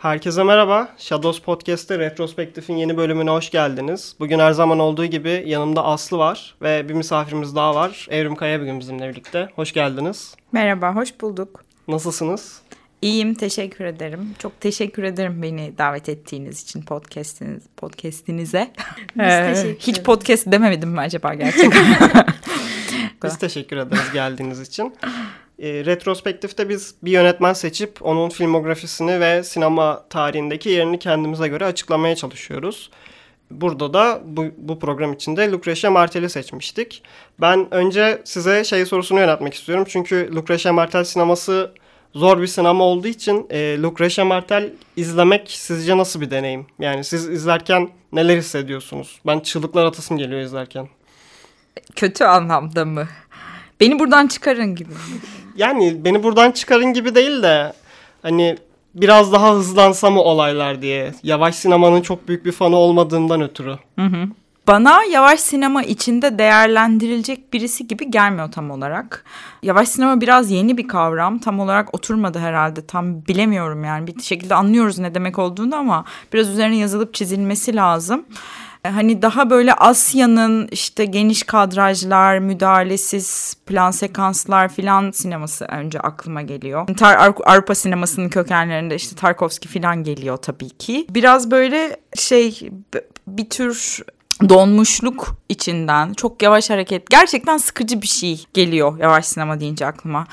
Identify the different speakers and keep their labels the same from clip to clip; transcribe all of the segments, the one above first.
Speaker 1: Herkese merhaba. Shadows Podcast'te Retrospektif'in yeni bölümüne hoş geldiniz. Bugün her zaman olduğu gibi yanımda Aslı var ve bir misafirimiz daha var. Evrim Kaya bugün bizimle birlikte. Hoş geldiniz.
Speaker 2: Merhaba, hoş bulduk.
Speaker 1: Nasılsınız?
Speaker 2: İyiyim, teşekkür ederim. Çok teşekkür ederim beni davet ettiğiniz için podcast'iniz, podcast'inize.
Speaker 3: Biz ee,
Speaker 2: Hiç podcast dememedim mi acaba gerçekten?
Speaker 1: Biz teşekkür ederiz geldiğiniz için. E, retrospektifte biz bir yönetmen seçip onun filmografisini ve sinema tarihindeki yerini kendimize göre açıklamaya çalışıyoruz. Burada da bu, bu program içinde Lucretia Martel'i seçmiştik. Ben önce size şey sorusunu yönetmek istiyorum. Çünkü Lucretia Martel sineması zor bir sinema olduğu için e, Lucretia Martel izlemek sizce nasıl bir deneyim? Yani siz izlerken neler hissediyorsunuz? Ben çığlıklar atasım geliyor izlerken.
Speaker 2: Kötü anlamda mı? Beni buradan çıkarın gibi.
Speaker 1: Yani beni buradan çıkarın gibi değil de hani biraz daha hızlansa mı olaylar diye. Yavaş sinemanın çok büyük bir fanı olmadığımdan ötürü.
Speaker 2: Hı hı. Bana yavaş sinema içinde değerlendirilecek birisi gibi gelmiyor tam olarak. Yavaş sinema biraz yeni bir kavram. Tam olarak oturmadı herhalde. Tam bilemiyorum yani. Bir şekilde anlıyoruz ne demek olduğunu ama biraz üzerine yazılıp çizilmesi lazım. Hani daha böyle Asya'nın işte geniş kadrajlar, müdahalesiz plan sekanslar filan sineması önce aklıma geliyor. Tar Avrupa sinemasının kökenlerinde işte Tarkovski filan geliyor tabii ki. Biraz böyle şey bir tür donmuşluk içinden çok yavaş hareket gerçekten sıkıcı bir şey geliyor yavaş sinema deyince aklıma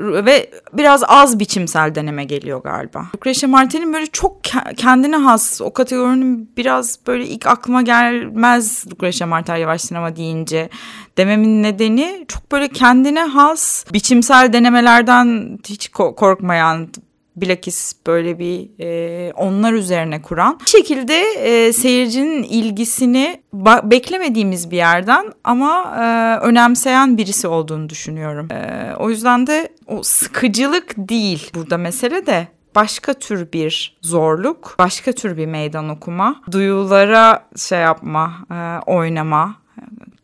Speaker 2: ve biraz az biçimsel deneme geliyor galiba. Lucretia Martel'in böyle çok kendine has o kategorinin biraz böyle ilk aklıma gelmez Lucretia Martel yavaş sinema deyince dememin nedeni çok böyle kendine has biçimsel denemelerden hiç korkmayan bilakis böyle bir e, onlar üzerine kuran. Bir şekilde e, seyircinin ilgisini beklemediğimiz bir yerden ama e, önemseyen birisi olduğunu düşünüyorum. E, o yüzden de o sıkıcılık değil burada mesele de. Başka tür bir zorluk, başka tür bir meydan okuma, duyulara şey yapma, e, oynama,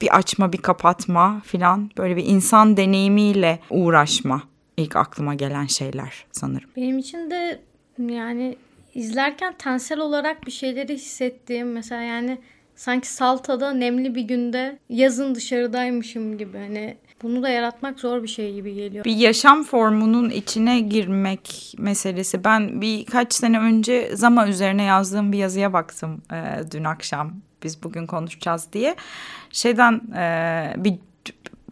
Speaker 2: bir açma bir kapatma filan böyle bir insan deneyimiyle uğraşma ilk aklıma gelen şeyler sanırım.
Speaker 3: Benim için de yani izlerken tensel olarak bir şeyleri hissettiğim mesela yani sanki Salta'da nemli bir günde yazın dışarıdaymışım gibi hani bunu da yaratmak zor bir şey gibi geliyor.
Speaker 2: Bir yaşam formunun içine girmek meselesi. Ben birkaç sene önce Zama üzerine yazdığım bir yazıya baktım e, dün akşam. Biz bugün konuşacağız diye. Şeyden e, bir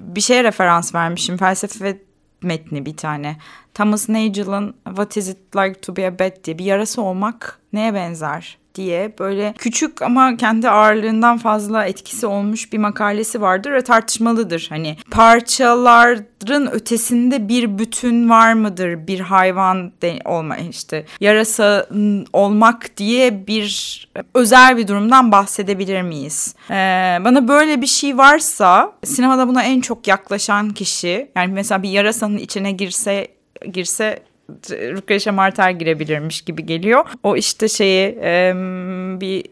Speaker 2: bir şeye referans vermişim. Felsefe metni bir tane. Thomas Nagel'ın What is it like to be a bat diye bir yarası olmak neye benzer diye böyle küçük ama kendi ağırlığından fazla etkisi olmuş bir makalesi vardır ve tartışmalıdır. Hani parçaların ötesinde bir bütün var mıdır? Bir hayvan de olma işte yarasa olmak diye bir özel bir durumdan bahsedebilir miyiz? Ee, bana böyle bir şey varsa sinemada buna en çok yaklaşan kişi yani mesela bir yarasanın içine girse girse Lucretia Martel girebilirmiş gibi geliyor. O işte şeyi e, bir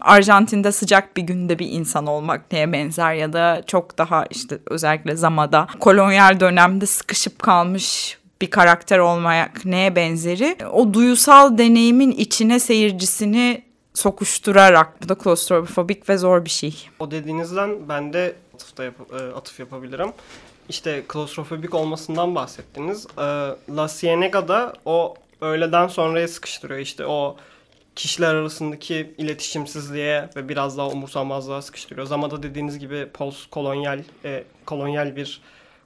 Speaker 2: Arjantin'de sıcak bir günde bir insan olmak neye benzer ya da çok daha işte özellikle zamada kolonyal dönemde sıkışıp kalmış bir karakter olmak neye benzeri o duyusal deneyimin içine seyircisini sokuşturarak bu da klostrofobik ve zor bir şey.
Speaker 1: O dediğinizden ben de atıfta yap e, atıf yapabilirim işte klostrofobik olmasından bahsettiniz. Ee, La Cienega'da o öğleden sonraya sıkıştırıyor. İşte o kişiler arasındaki iletişimsizliğe ve biraz daha umursamazlığa sıkıştırıyor. Zamada dediğiniz gibi post kolonyal e, kolonyal bir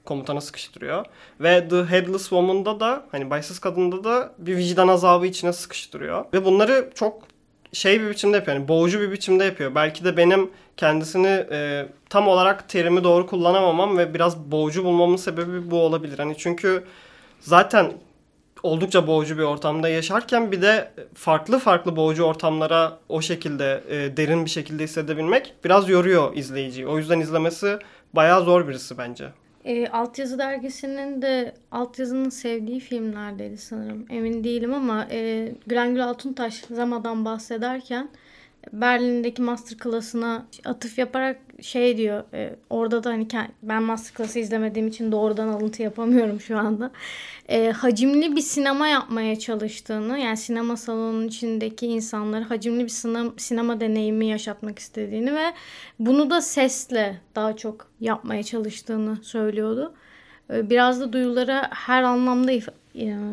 Speaker 1: komutana sıkıştırıyor. Ve The Headless Woman'da da hani baysız kadında da bir vicdan azabı içine sıkıştırıyor. Ve bunları çok şey bir biçimde yapıyor. Yani boğucu bir biçimde yapıyor. Belki de benim kendisini e, tam olarak terimi doğru kullanamamam ve biraz boğucu bulmamın sebebi bu olabilir. Hani çünkü zaten oldukça boğucu bir ortamda yaşarken bir de farklı farklı boğucu ortamlara o şekilde e, derin bir şekilde hissedebilmek biraz yoruyor izleyiciyi. O yüzden izlemesi bayağı zor birisi bence.
Speaker 3: E, Altyazı dergisinin de altyazının sevdiği filmlerdeydi sanırım. Emin değilim ama e, Gülen Gül Altuntaş Zama'dan bahsederken Berlin'deki master class'ına atıf yaparak şey diyor. E, orada da hani ben master class'ı izlemediğim için doğrudan alıntı yapamıyorum şu anda. E, hacimli bir sinema yapmaya çalıştığını yani sinema salonunun içindeki insanları hacimli bir sinema, sinema deneyimi yaşatmak istediğini ve bunu da sesle daha çok yapmaya çalıştığını söylüyordu. E, biraz da duyulara her anlamda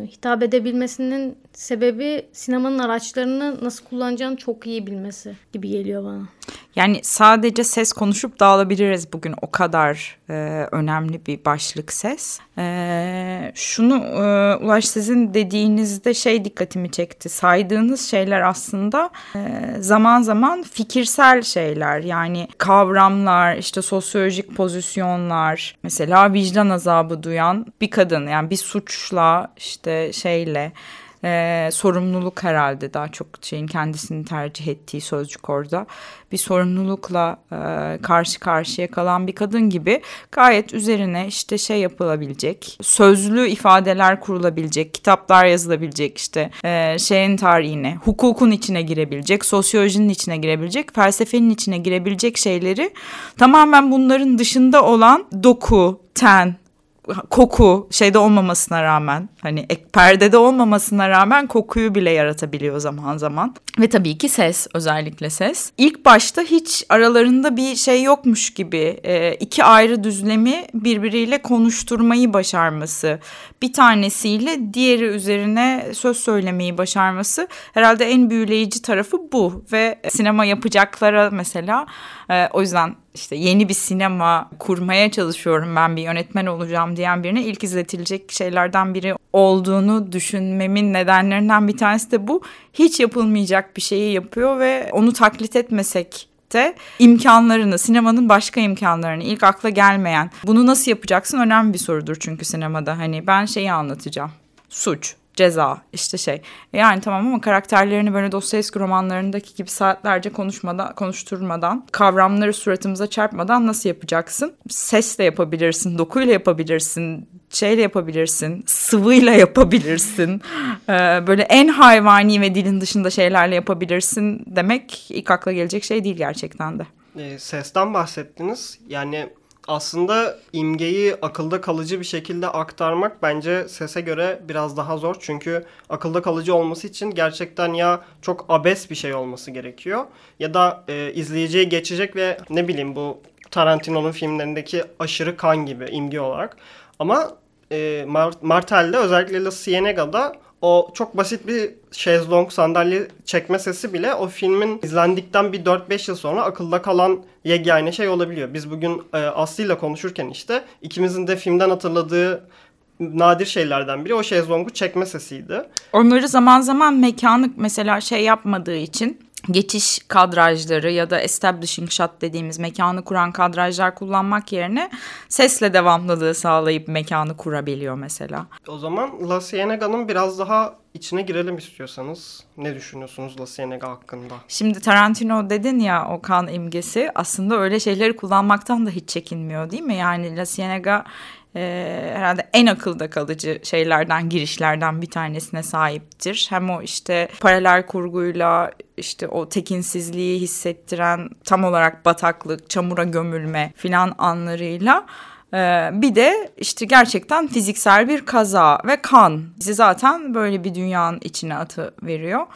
Speaker 3: hitap edebilmesinin sebebi sinemanın araçlarını nasıl kullanacağını çok iyi bilmesi gibi geliyor bana.
Speaker 2: Yani sadece ses konuşup dağılabiliriz bugün o kadar e, önemli bir başlık ses. E, şunu e, Ulaş sizin dediğinizde şey dikkatimi çekti. Saydığınız şeyler aslında e, zaman zaman fikirsel şeyler. Yani kavramlar, işte sosyolojik pozisyonlar. Mesela vicdan azabı duyan bir kadın yani bir suçla işte şeyle e, sorumluluk herhalde daha çok şeyin kendisini tercih ettiği sözcük orada. Bir sorumlulukla e, karşı karşıya kalan bir kadın gibi gayet üzerine işte şey yapılabilecek sözlü ifadeler kurulabilecek kitaplar yazılabilecek işte e, şeyin tarihine hukukun içine girebilecek sosyolojinin içine girebilecek felsefenin içine girebilecek şeyleri tamamen bunların dışında olan doku ten, koku şeyde olmamasına rağmen hani perdede olmamasına rağmen kokuyu bile yaratabiliyor zaman zaman. Ve tabii ki ses özellikle ses. İlk başta hiç aralarında bir şey yokmuş gibi e, iki ayrı düzlemi birbiriyle konuşturmayı başarması. Bir tanesiyle diğeri üzerine söz söylemeyi başarması herhalde en büyüleyici tarafı bu. Ve sinema yapacaklara mesela e, o yüzden işte yeni bir sinema kurmaya çalışıyorum ben bir yönetmen olacağım diyen birine ilk izletilecek şeylerden biri olduğunu düşünmemin nedenlerinden bir tanesi de bu. Hiç yapılmayacak bir şeyi yapıyor ve onu taklit etmesek de imkanlarını, sinemanın başka imkanlarını, ilk akla gelmeyen, bunu nasıl yapacaksın önemli bir sorudur çünkü sinemada. Hani ben şeyi anlatacağım. Suç, ceza işte şey. Yani tamam ama karakterlerini böyle Dostoyevski romanlarındaki gibi saatlerce konuşmadan, konuşturmadan, kavramları suratımıza çarpmadan nasıl yapacaksın? Sesle yapabilirsin, dokuyla yapabilirsin, şeyle yapabilirsin, sıvıyla yapabilirsin. Ee, böyle en hayvani ve dilin dışında şeylerle yapabilirsin demek ilk akla gelecek şey değil gerçekten de.
Speaker 1: E, sesten bahsettiniz. Yani aslında imgeyi akılda kalıcı bir şekilde aktarmak bence sese göre biraz daha zor. Çünkü akılda kalıcı olması için gerçekten ya çok abes bir şey olması gerekiyor ya da e, izleyiciye geçecek ve ne bileyim bu Tarantino'nun filmlerindeki aşırı kan gibi imge olarak. Ama e, Martel'de özellikle La Cienega'da o çok basit bir şezlong sandalye çekme sesi bile o filmin izlendikten bir 4-5 yıl sonra akılda kalan yegane şey olabiliyor. Biz bugün e, Aslı ile konuşurken işte ikimizin de filmden hatırladığı nadir şeylerden biri o şezlongu çekme sesiydi.
Speaker 2: Onları zaman zaman mekanı mesela şey yapmadığı için geçiş kadrajları ya da establishing shot dediğimiz mekanı kuran kadrajlar kullanmak yerine sesle devamlılığı sağlayıp mekanı kurabiliyor mesela.
Speaker 1: O zaman La Cienega'nın biraz daha içine girelim istiyorsanız. Ne düşünüyorsunuz La Cienega hakkında?
Speaker 2: Şimdi Tarantino dedin ya o kan imgesi aslında öyle şeyleri kullanmaktan da hiç çekinmiyor değil mi? Yani La Cienega e, herhalde en akılda kalıcı şeylerden girişlerden bir tanesine sahiptir. Hem o işte paralel kurguyla işte o tekinsizliği hissettiren tam olarak bataklık, çamura gömülme filan anlarıyla ee, bir de işte gerçekten fiziksel bir kaza ve kan. Bizi zaten böyle bir dünyanın içine atı veriyor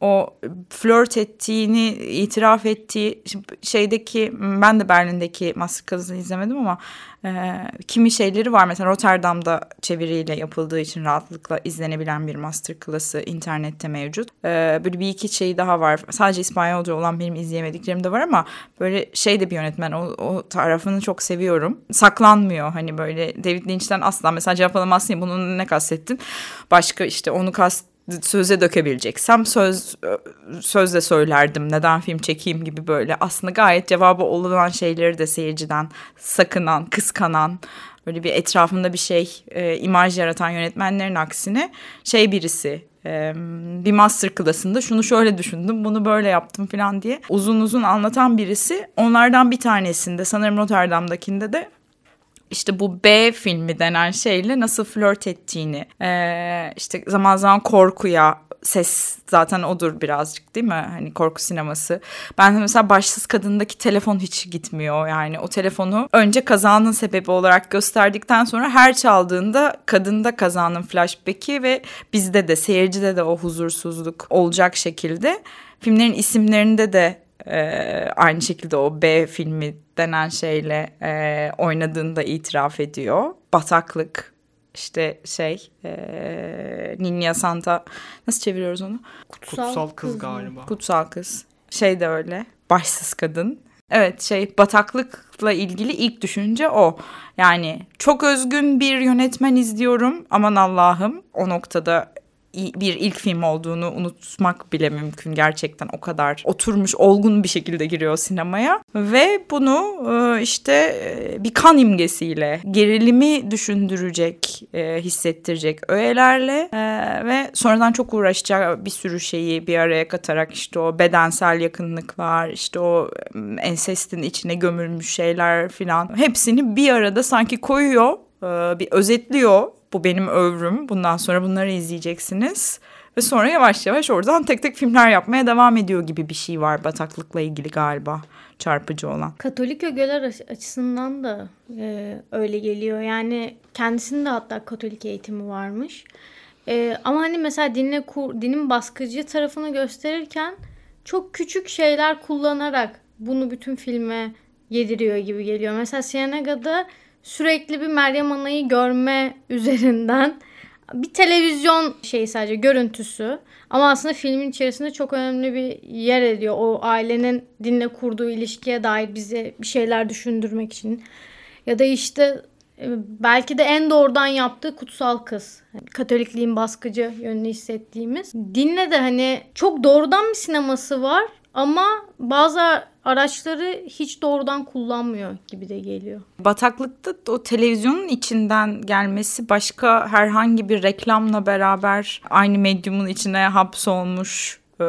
Speaker 2: o flört ettiğini itiraf ettiği şeydeki ben de Berlin'deki Masterclass'ı izlemedim ama e, kimi şeyleri var. Mesela Rotterdam'da çeviriyle yapıldığı için rahatlıkla izlenebilen bir Masterclass'ı internette mevcut. E, böyle bir iki şey daha var. Sadece İspanyolca olan benim izleyemediklerim de var ama böyle şey de bir yönetmen o, o tarafını çok seviyorum. Saklanmıyor hani böyle David Lynch'ten asla mesela cevap alamazsın ya bunun ne kastettin? Başka işte onu kast söze dökebileceksem söz sözle söylerdim. Neden film çekeyim gibi böyle. Aslında gayet cevabı olan şeyleri de seyirciden sakınan kıskanan böyle bir etrafında bir şey e, imaj yaratan yönetmenlerin aksine şey birisi e, bir master class'ında şunu şöyle düşündüm bunu böyle yaptım falan diye uzun uzun anlatan birisi. Onlardan bir tanesinde sanırım Rotterdam'dakinde de işte bu B filmi denen şeyle nasıl flört ettiğini e, işte zaman zaman korkuya ses zaten odur birazcık değil mi? Hani korku sineması. Ben de mesela Başsız Kadın'daki telefon hiç gitmiyor. Yani o telefonu önce kazanın sebebi olarak gösterdikten sonra her çaldığında kadında kazanın flashback'i ve bizde de seyircide de o huzursuzluk olacak şekilde. Filmlerin isimlerinde de e, aynı şekilde o B filmi denen şeyle e, oynadığını itiraf ediyor. Bataklık işte şey e, Ninya Santa nasıl çeviriyoruz onu?
Speaker 1: Kutsal, Kutsal kız, kız galiba.
Speaker 2: Kutsal kız. Şey de öyle. Başsız kadın. Evet şey bataklıkla ilgili ilk düşünce o. Yani çok özgün bir yönetmen izliyorum. Aman Allah'ım o noktada bir ilk film olduğunu unutmak bile mümkün. Gerçekten o kadar oturmuş olgun bir şekilde giriyor sinemaya. Ve bunu e, işte e, bir kan imgesiyle gerilimi düşündürecek e, hissettirecek öğelerle ve sonradan çok uğraşacak bir sürü şeyi bir araya katarak işte o bedensel yakınlıklar işte o ensestin içine gömülmüş şeyler filan. Hepsini bir arada sanki koyuyor bir özetliyor bu benim övrüm. Bundan sonra bunları izleyeceksiniz. Ve sonra yavaş yavaş oradan tek tek filmler yapmaya devam ediyor gibi bir şey var bataklıkla ilgili galiba çarpıcı olan.
Speaker 3: Katolik ögeler açısından da e, öyle geliyor. Yani kendisinin de hatta Katolik eğitimi varmış. E, ama hani mesela dinle kur, dinin baskıcı tarafını gösterirken çok küçük şeyler kullanarak bunu bütün filme yediriyor gibi geliyor. Mesela Sienega'da sürekli bir Meryem Ana'yı görme üzerinden bir televizyon şeyi sadece görüntüsü ama aslında filmin içerisinde çok önemli bir yer ediyor. O ailenin dinle kurduğu ilişkiye dair bize bir şeyler düşündürmek için. Ya da işte e, belki de en doğrudan yaptığı kutsal kız. Katolikliğin baskıcı yönünü hissettiğimiz. Dinle de hani çok doğrudan bir sineması var ama bazı araçları hiç doğrudan kullanmıyor gibi de geliyor.
Speaker 2: Bataklıkta o televizyonun içinden gelmesi başka herhangi bir reklamla beraber aynı medyumun içine hapsolmuş e,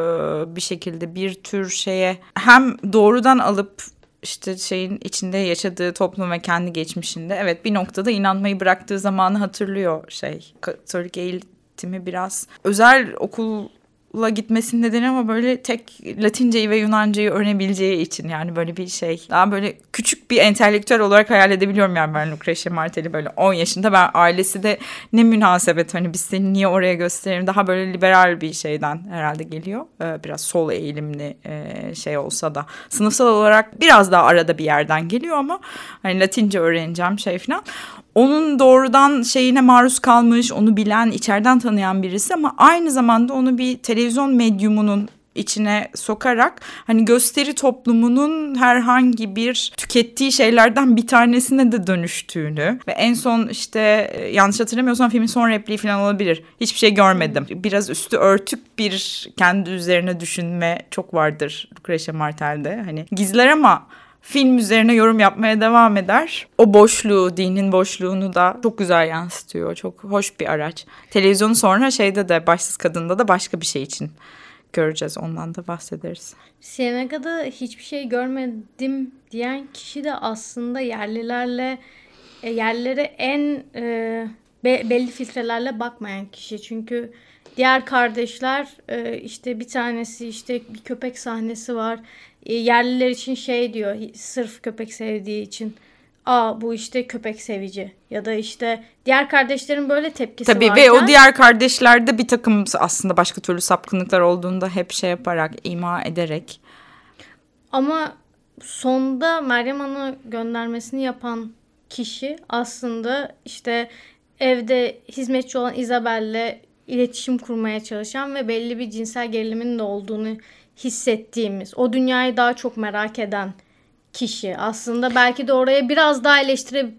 Speaker 2: bir şekilde bir tür şeye hem doğrudan alıp işte şeyin içinde yaşadığı toplum ve kendi geçmişinde evet bir noktada inanmayı bıraktığı zamanı hatırlıyor şey Katolik eğitimi biraz özel okul la gitmesinin nedeni ama böyle tek Latinceyi ve Yunancayı öğrenebileceği için yani böyle bir şey. Daha böyle küçük bir entelektüel olarak hayal edebiliyorum yani ben Lucretia Martel'i böyle 10 yaşında ben ailesi de ne münasebet hani biz seni niye oraya gösterelim daha böyle liberal bir şeyden herhalde geliyor. Ee, biraz sol eğilimli e, şey olsa da sınıfsal olarak biraz daha arada bir yerden geliyor ama hani Latince öğreneceğim şey falan onun doğrudan şeyine maruz kalmış, onu bilen, içeriden tanıyan birisi ama aynı zamanda onu bir televizyon medyumunun içine sokarak hani gösteri toplumunun herhangi bir tükettiği şeylerden bir tanesine de dönüştüğünü ve en son işte e, yanlış hatırlamıyorsam filmin son repliği falan olabilir. Hiçbir şey görmedim. Biraz üstü örtük bir kendi üzerine düşünme çok vardır Lucretia Martel'de. Hani gizler ama film üzerine yorum yapmaya devam eder. O boşluğu, dinin boşluğunu da çok güzel yansıtıyor. Çok hoş bir araç. Televizyonu sonra şeyde de Başsız Kadın'da da başka bir şey için göreceğiz. Ondan da bahsederiz.
Speaker 3: Sienega'da hiçbir şey görmedim diyen kişi de aslında yerlilerle e, yerlere en e, be, belli filtrelerle bakmayan kişi. Çünkü diğer kardeşler e, işte bir tanesi işte bir köpek sahnesi var. E, yerliler için şey diyor sırf köpek sevdiği için. Aa bu işte köpek sevici ya da işte diğer kardeşlerin böyle tepkisi
Speaker 2: Tabii varken... ve o diğer kardeşlerde bir takım aslında başka türlü sapkınlıklar olduğunda hep şey yaparak ima ederek.
Speaker 3: Ama sonda Meryem Ana göndermesini yapan kişi aslında işte evde hizmetçi olan Isabel'le iletişim kurmaya çalışan ve belli bir cinsel gerilimin de olduğunu hissettiğimiz, o dünyayı daha çok merak eden kişi. Aslında belki de oraya biraz daha eleştire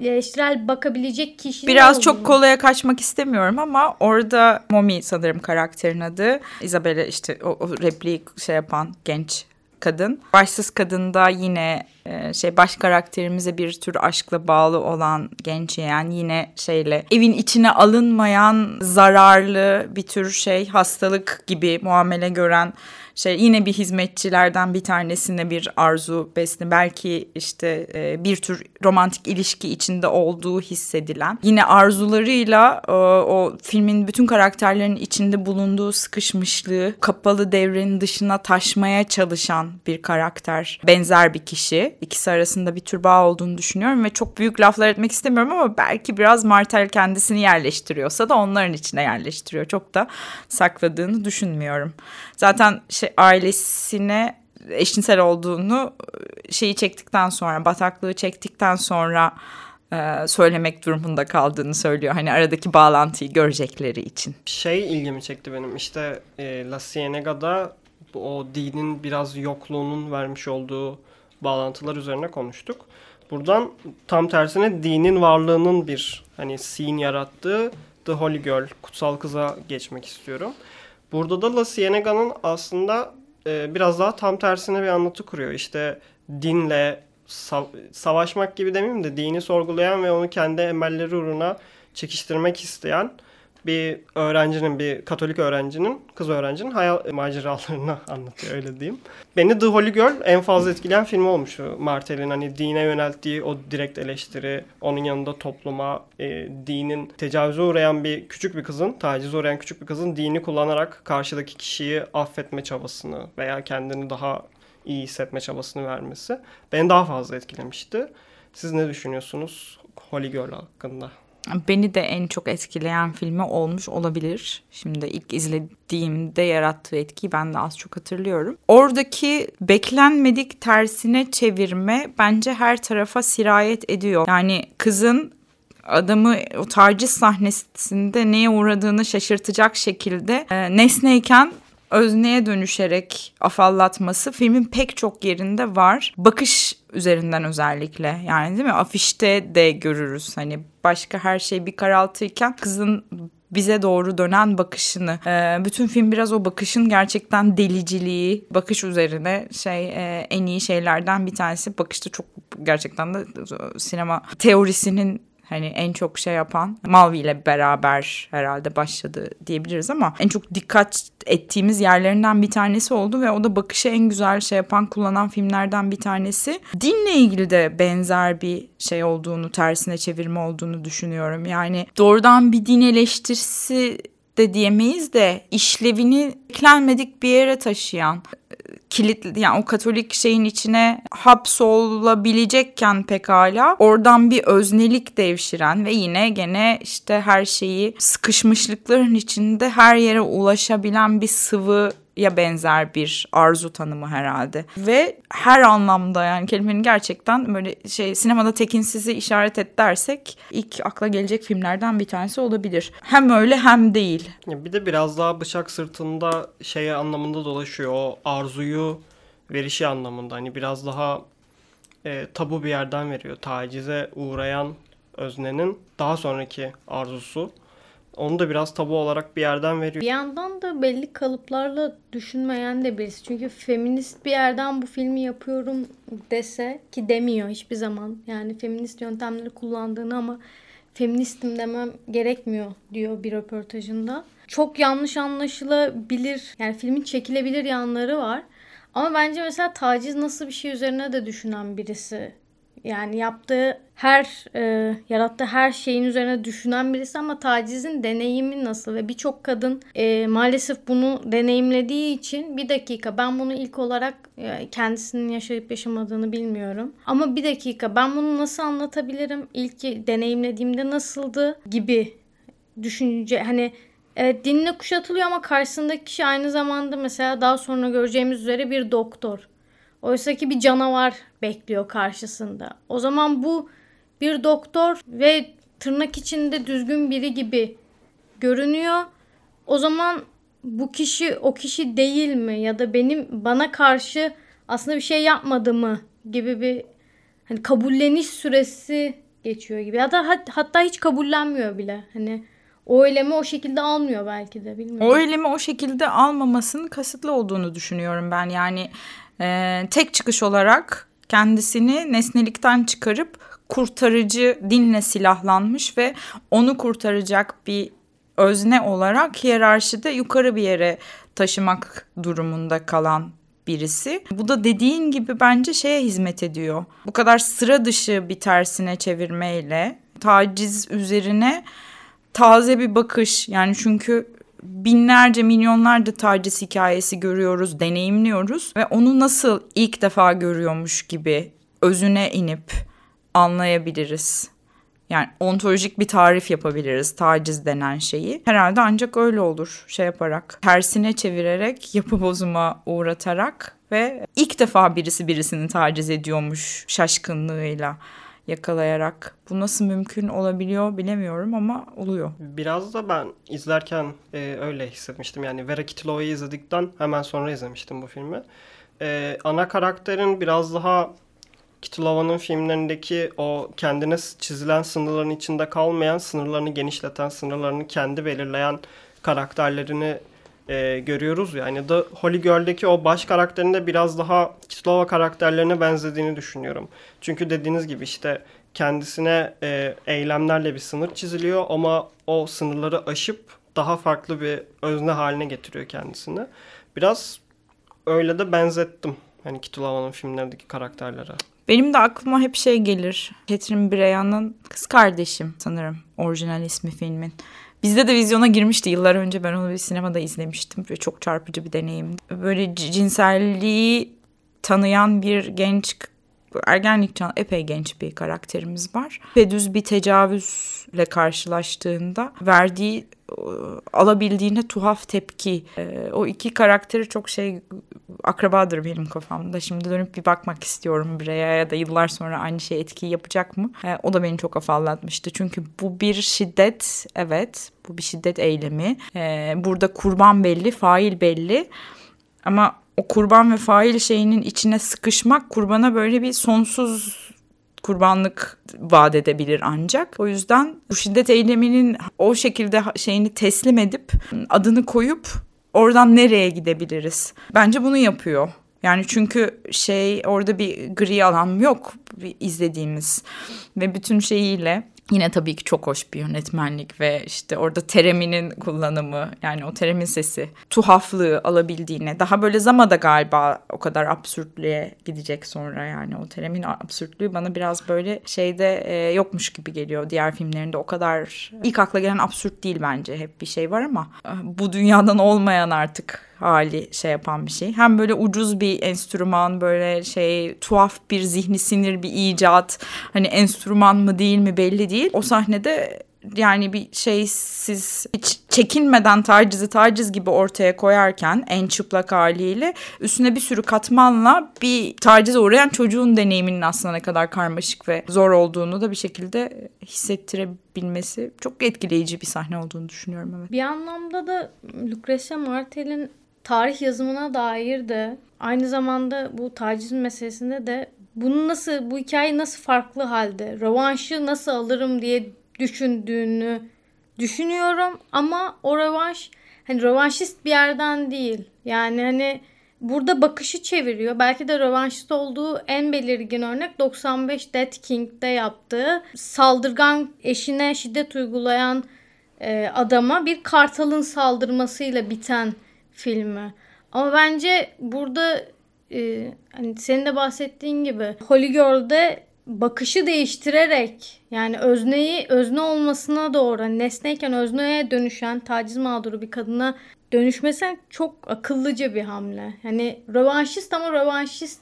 Speaker 3: eleştirel bakabilecek kişi.
Speaker 2: Biraz çok kolaya kaçmak istemiyorum ama orada Momi sanırım karakterin adı. Isabella işte o, o repliği şey yapan genç kadın. Başsız kadında yine e, şey baş karakterimize bir tür aşkla bağlı olan genç yeğen yine şeyle evin içine alınmayan zararlı bir tür şey hastalık gibi muamele gören şey yine bir hizmetçilerden bir tanesine bir arzu besli belki işte e, bir tür romantik ilişki içinde olduğu hissedilen yine arzularıyla e, o filmin bütün karakterlerin içinde bulunduğu sıkışmışlığı kapalı devrenin dışına taşmaya çalışan bir karakter benzer bir kişi. İkisi arasında bir tür bağ olduğunu düşünüyorum ve çok büyük laflar etmek istemiyorum ama belki biraz Martel kendisini yerleştiriyorsa da onların içine yerleştiriyor. Çok da sakladığını düşünmüyorum. Zaten şey ailesine eşcinsel olduğunu şeyi çektikten sonra bataklığı çektikten sonra e, söylemek durumunda kaldığını söylüyor. Hani aradaki bağlantıyı görecekleri için.
Speaker 1: Şey ilgimi çekti benim işte e, La Cienega'da o dinin biraz yokluğunun vermiş olduğu bağlantılar üzerine konuştuk. Buradan tam tersine dinin varlığının bir hani scene yarattığı The Holy Girl, kutsal kıza geçmek istiyorum. Burada da La Cienega'nın aslında e, biraz daha tam tersine bir anlatı kuruyor. İşte dinle sav- savaşmak gibi demeyeyim de dini sorgulayan ve onu kendi emelleri uğruna çekiştirmek isteyen bir öğrencinin, bir Katolik öğrencinin, kız öğrencinin hayal maceralarını anlatıyor öyle diyeyim. Beni The Holy Girl en fazla etkileyen film olmuş. Martel'in hani dine yönelttiği o direkt eleştiri, onun yanında topluma, e, dinin tecavüze uğrayan bir küçük bir kızın, tacize uğrayan küçük bir kızın dini kullanarak karşıdaki kişiyi affetme çabasını veya kendini daha iyi hissetme çabasını vermesi beni daha fazla etkilemişti. Siz ne düşünüyorsunuz Holy Girl hakkında?
Speaker 2: Beni de en çok etkileyen filmi olmuş olabilir. Şimdi ilk izlediğimde yarattığı etkiyi ben de az çok hatırlıyorum. Oradaki beklenmedik tersine çevirme bence her tarafa sirayet ediyor. Yani kızın adamı o taciz sahnesinde neye uğradığını şaşırtacak şekilde e, nesneyken özneye dönüşerek afallatması filmin pek çok yerinde var. Bakış üzerinden özellikle yani değil mi? Afişte de görürüz hani başka her şey bir karaltıyken kızın bize doğru dönen bakışını. E, bütün film biraz o bakışın gerçekten deliciliği, bakış üzerine şey e, en iyi şeylerden bir tanesi. Bakışta çok gerçekten de sinema teorisinin hani en çok şey yapan Malvi ile beraber herhalde başladı diyebiliriz ama en çok dikkat ettiğimiz yerlerinden bir tanesi oldu ve o da bakışı en güzel şey yapan kullanan filmlerden bir tanesi. Dinle ilgili de benzer bir şey olduğunu tersine çevirme olduğunu düşünüyorum. Yani doğrudan bir din eleştirisi de diyemeyiz de işlevini beklenmedik bir yere taşıyan kilitli yani o katolik şeyin içine hapsolabilecekken pekala oradan bir öznelik devşiren ve yine gene işte her şeyi sıkışmışlıkların içinde her yere ulaşabilen bir sıvı ya benzer bir arzu tanımı herhalde. Ve her anlamda yani kelimenin gerçekten böyle şey sinemada tekinsizi işaret et dersek ilk akla gelecek filmlerden bir tanesi olabilir. Hem öyle hem değil.
Speaker 1: Bir de biraz daha bıçak sırtında şey anlamında dolaşıyor. O arzuyu verişi anlamında. Hani biraz daha e, tabu bir yerden veriyor. Tacize uğrayan öznenin daha sonraki arzusu onu da biraz tabu olarak bir yerden veriyor.
Speaker 3: Bir yandan da belli kalıplarla düşünmeyen de birisi. Çünkü feminist bir yerden bu filmi yapıyorum dese ki demiyor hiçbir zaman. Yani feminist yöntemleri kullandığını ama feministim demem gerekmiyor diyor bir röportajında. Çok yanlış anlaşılabilir. Yani filmin çekilebilir yanları var. Ama bence mesela taciz nasıl bir şey üzerine de düşünen birisi yani yaptığı her e, yarattığı her şeyin üzerine düşünen birisi ama tacizin deneyimi nasıl? Ve birçok kadın e, maalesef bunu deneyimlediği için bir dakika ben bunu ilk olarak e, kendisinin yaşayıp yaşamadığını bilmiyorum. Ama bir dakika ben bunu nasıl anlatabilirim? İlk deneyimlediğimde nasıldı gibi düşünce hani Evet dinle kuşatılıyor ama karşısındaki kişi aynı zamanda mesela daha sonra göreceğimiz üzere bir doktor. Oysa ki bir canavar bekliyor karşısında. O zaman bu bir doktor ve tırnak içinde düzgün biri gibi görünüyor. O zaman bu kişi o kişi değil mi ya da benim bana karşı aslında bir şey yapmadı mı gibi bir hani kabulleniş süresi geçiyor gibi ya da hat, hatta hiç kabullenmiyor bile. Hani o eylemi o şekilde almıyor belki de bilmiyorum.
Speaker 2: O eylemi o şekilde almamasının kasıtlı olduğunu düşünüyorum ben. Yani e, tek çıkış olarak kendisini nesnelikten çıkarıp kurtarıcı dinle silahlanmış ve onu kurtaracak bir özne olarak hiyerarşide yukarı bir yere taşımak durumunda kalan birisi. Bu da dediğin gibi bence şeye hizmet ediyor. Bu kadar sıra dışı bir tersine çevirmeyle taciz üzerine taze bir bakış. Yani çünkü binlerce milyonlarca taciz hikayesi görüyoruz, deneyimliyoruz ve onu nasıl ilk defa görüyormuş gibi özüne inip anlayabiliriz. Yani ontolojik bir tarif yapabiliriz taciz denen şeyi. Herhalde ancak öyle olur şey yaparak. Tersine çevirerek, yapı bozuma uğratarak ve ilk defa birisi birisini taciz ediyormuş şaşkınlığıyla yakalayarak. Bu nasıl mümkün olabiliyor bilemiyorum ama oluyor.
Speaker 1: Biraz da ben izlerken e, öyle hissetmiştim. Yani Vera Kitilova'yı izledikten hemen sonra izlemiştim bu filmi. E, ana karakterin biraz daha Kitilova'nın filmlerindeki o kendine çizilen sınırların içinde kalmayan, sınırlarını genişleten, sınırlarını kendi belirleyen karakterlerini e, görüyoruz. Yani The Holy Girl'deki o baş karakterin de biraz daha Kitlova karakterlerine benzediğini düşünüyorum. Çünkü dediğiniz gibi işte kendisine e, eylemlerle bir sınır çiziliyor ama o sınırları aşıp daha farklı bir özne haline getiriyor kendisini. Biraz öyle de benzettim. Hani Kitulava'nın filmlerindeki karakterlere.
Speaker 2: Benim de aklıma hep şey gelir. Catherine Breillat'ın kız kardeşim sanırım orijinal ismi filmin. Bizde de vizyona girmişti yıllar önce ben onu bir sinemada izlemiştim ve çok çarpıcı bir deneyim. Böyle cinselliği tanıyan bir genç ergenlik çağı epey genç bir karakterimiz var. Pedüz bir tecavüzle karşılaştığında verdiği alabildiğine tuhaf tepki. E, o iki karakteri çok şey akrabadır benim kafamda. Şimdi dönüp bir bakmak istiyorum buraya ya da yıllar sonra aynı şey etkiyi yapacak mı? E, o da beni çok afallatmıştı. Çünkü bu bir şiddet, evet bu bir şiddet eylemi. E, burada kurban belli, fail belli. Ama o kurban ve fail şeyinin içine sıkışmak kurbana böyle bir sonsuz kurbanlık vaat edebilir ancak. O yüzden bu şiddet eyleminin o şekilde şeyini teslim edip adını koyup oradan nereye gidebiliriz? Bence bunu yapıyor. Yani çünkü şey orada bir gri alan yok izlediğimiz ve bütün şeyiyle Yine tabii ki çok hoş bir yönetmenlik ve işte orada Teremi'nin kullanımı yani o Teremin sesi tuhaflığı alabildiğine daha böyle Zama'da galiba o kadar absürtlüğe gidecek sonra yani o Terem'in absürtlüğü bana biraz böyle şeyde e, yokmuş gibi geliyor. Diğer filmlerinde o kadar ilk akla gelen absürt değil bence hep bir şey var ama e, bu dünyadan olmayan artık hali şey yapan bir şey. Hem böyle ucuz bir enstrüman böyle şey tuhaf bir zihni sinir bir icat. Hani enstrüman mı değil mi belli değil. O sahnede yani bir şey siz hiç çekinmeden tacizi taciz gibi ortaya koyarken en çıplak haliyle üstüne bir sürü katmanla bir tacize uğrayan çocuğun deneyiminin aslında ne kadar karmaşık ve zor olduğunu da bir şekilde hissettirebilmesi çok etkileyici bir sahne olduğunu düşünüyorum. Evet.
Speaker 3: Bir anlamda da Lucrecia Martel'in tarih yazımına dair de aynı zamanda bu taciz meselesinde de bunu nasıl bu hikaye nasıl farklı halde rövanşı nasıl alırım diye düşündüğünü düşünüyorum ama o rövanş hani rövanşist bir yerden değil. Yani hani burada bakışı çeviriyor. Belki de rövanşist olduğu en belirgin örnek 95 Dead King'de yaptığı saldırgan eşine şiddet uygulayan e, adama bir kartalın saldırmasıyla biten filmi. Ama bence burada e, hani senin de bahsettiğin gibi Holy Girl'de bakışı değiştirerek yani özneyi özne olmasına doğru hani nesneyken özneye dönüşen taciz mağduru bir kadına dönüşmesi çok akıllıca bir hamle. Yani rövanşist ama rövanşist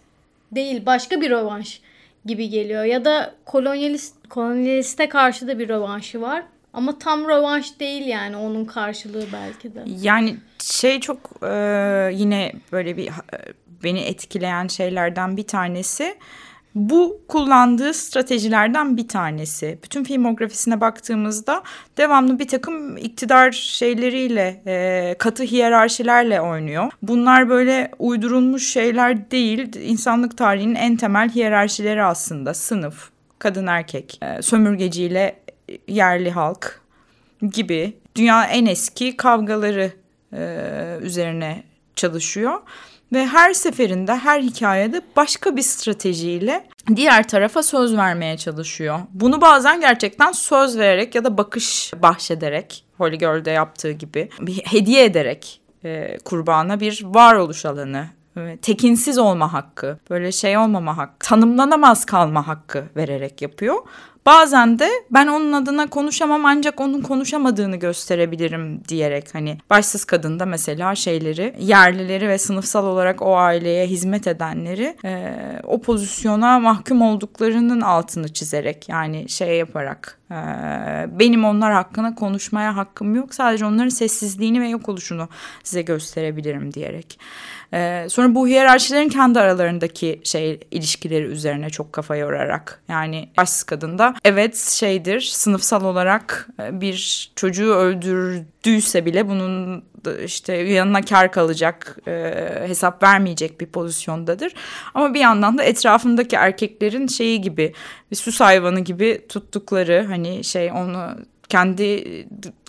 Speaker 3: değil başka bir rövanş gibi geliyor. Ya da kolonyalist kolonyaliste karşı da bir rövanşı var. Ama tam rövanş değil yani onun karşılığı belki de.
Speaker 2: Yani şey çok e, yine böyle bir beni etkileyen şeylerden bir tanesi bu kullandığı stratejilerden bir tanesi. Bütün filmografisine baktığımızda devamlı bir takım iktidar şeyleriyle, e, katı hiyerarşilerle oynuyor. Bunlar böyle uydurulmuş şeyler değil. İnsanlık tarihinin en temel hiyerarşileri aslında. Sınıf, kadın erkek, e, sömürgeciyle yerli halk gibi dünya en eski kavgaları e, üzerine çalışıyor. Ve her seferinde her hikayede başka bir stratejiyle diğer tarafa söz vermeye çalışıyor. Bunu bazen gerçekten söz vererek ya da bakış bahşederek Holy Girl'de yaptığı gibi bir hediye ederek e, kurbana bir varoluş alanı tekinsiz olma hakkı, böyle şey olmama hakkı, tanımlanamaz kalma hakkı vererek yapıyor. Bazen de ben onun adına konuşamam ancak onun konuşamadığını gösterebilirim diyerek hani başsız kadında mesela şeyleri yerlileri ve sınıfsal olarak o aileye hizmet edenleri e, o pozisyona mahkum olduklarının altını çizerek yani şey yaparak benim onlar hakkında konuşmaya hakkım yok sadece onların sessizliğini ve yok oluşunu size gösterebilirim diyerek. Ee, sonra bu hiyerarşilerin kendi aralarındaki şey ilişkileri üzerine çok kafa yorarak yani başsız kadında evet şeydir sınıfsal olarak e, bir çocuğu öldürdüyse bile bunun işte yanına kar kalacak e, hesap vermeyecek bir pozisyondadır. Ama bir yandan da etrafındaki erkeklerin şeyi gibi bir süs hayvanı gibi tuttukları hani şey onu kendi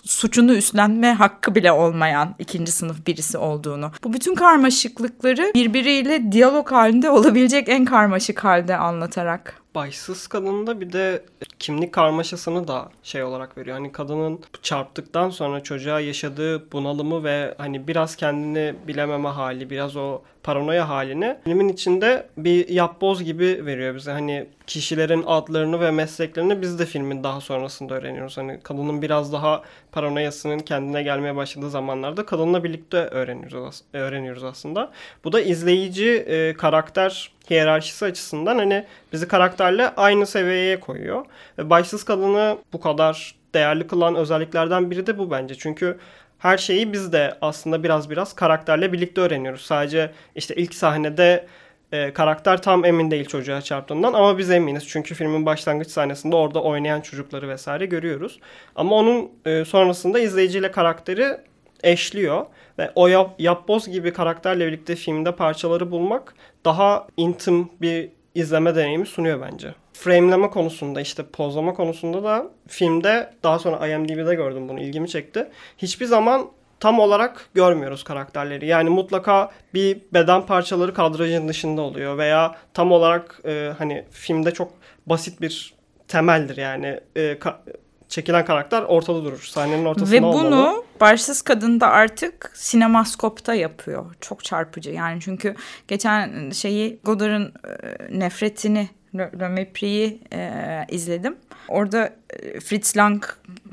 Speaker 2: suçunu üstlenme hakkı bile olmayan ikinci sınıf birisi olduğunu. Bu bütün karmaşıklıkları birbiriyle diyalog halinde olabilecek en karmaşık halde anlatarak.
Speaker 1: Başsız kadında bir de kimlik karmaşasını da şey olarak veriyor. Hani kadının çarptıktan sonra çocuğa yaşadığı bunalımı ve hani biraz kendini bilememe hali, biraz o paranoya halini filmin içinde bir yapboz gibi veriyor bize. Hani kişilerin adlarını ve mesleklerini biz de filmin daha sonrasında öğreniyoruz. Hani kadının biraz daha paranoyasının kendine gelmeye başladığı zamanlarda kadınla birlikte öğreniyoruz, öğreniyoruz aslında. Bu da izleyici e, karakter hiyerarşisi açısından hani bizi karakterle aynı seviyeye koyuyor. Ve başsız kadını bu kadar değerli kılan özelliklerden biri de bu bence. Çünkü her şeyi biz de aslında biraz biraz karakterle birlikte öğreniyoruz. Sadece işte ilk sahnede e, karakter tam emin değil çocuğa çarptığından ama biz eminiz. Çünkü filmin başlangıç sahnesinde orada oynayan çocukları vesaire görüyoruz. Ama onun e, sonrasında izleyiciyle karakteri eşliyor. Ve o yap, yapboz gibi karakterle birlikte filmde parçaları bulmak daha intim bir izleme deneyimi sunuyor bence. Frameleme konusunda işte pozlama konusunda da filmde daha sonra IMDb'de gördüm bunu ilgimi çekti. Hiçbir zaman tam olarak görmüyoruz karakterleri. Yani mutlaka bir beden parçaları kadrajın dışında oluyor veya tam olarak e, hani filmde çok basit bir temeldir yani e, ka- çekilen karakter ortada durur. Sahnenin ortasında
Speaker 2: Ve bunu
Speaker 1: olmalı.
Speaker 2: Başsız Kadın da artık sinemaskopta yapıyor. Çok çarpıcı yani çünkü geçen şeyi Godard'ın e, nefretini Le e, izledim. Orada e, Fritz Lang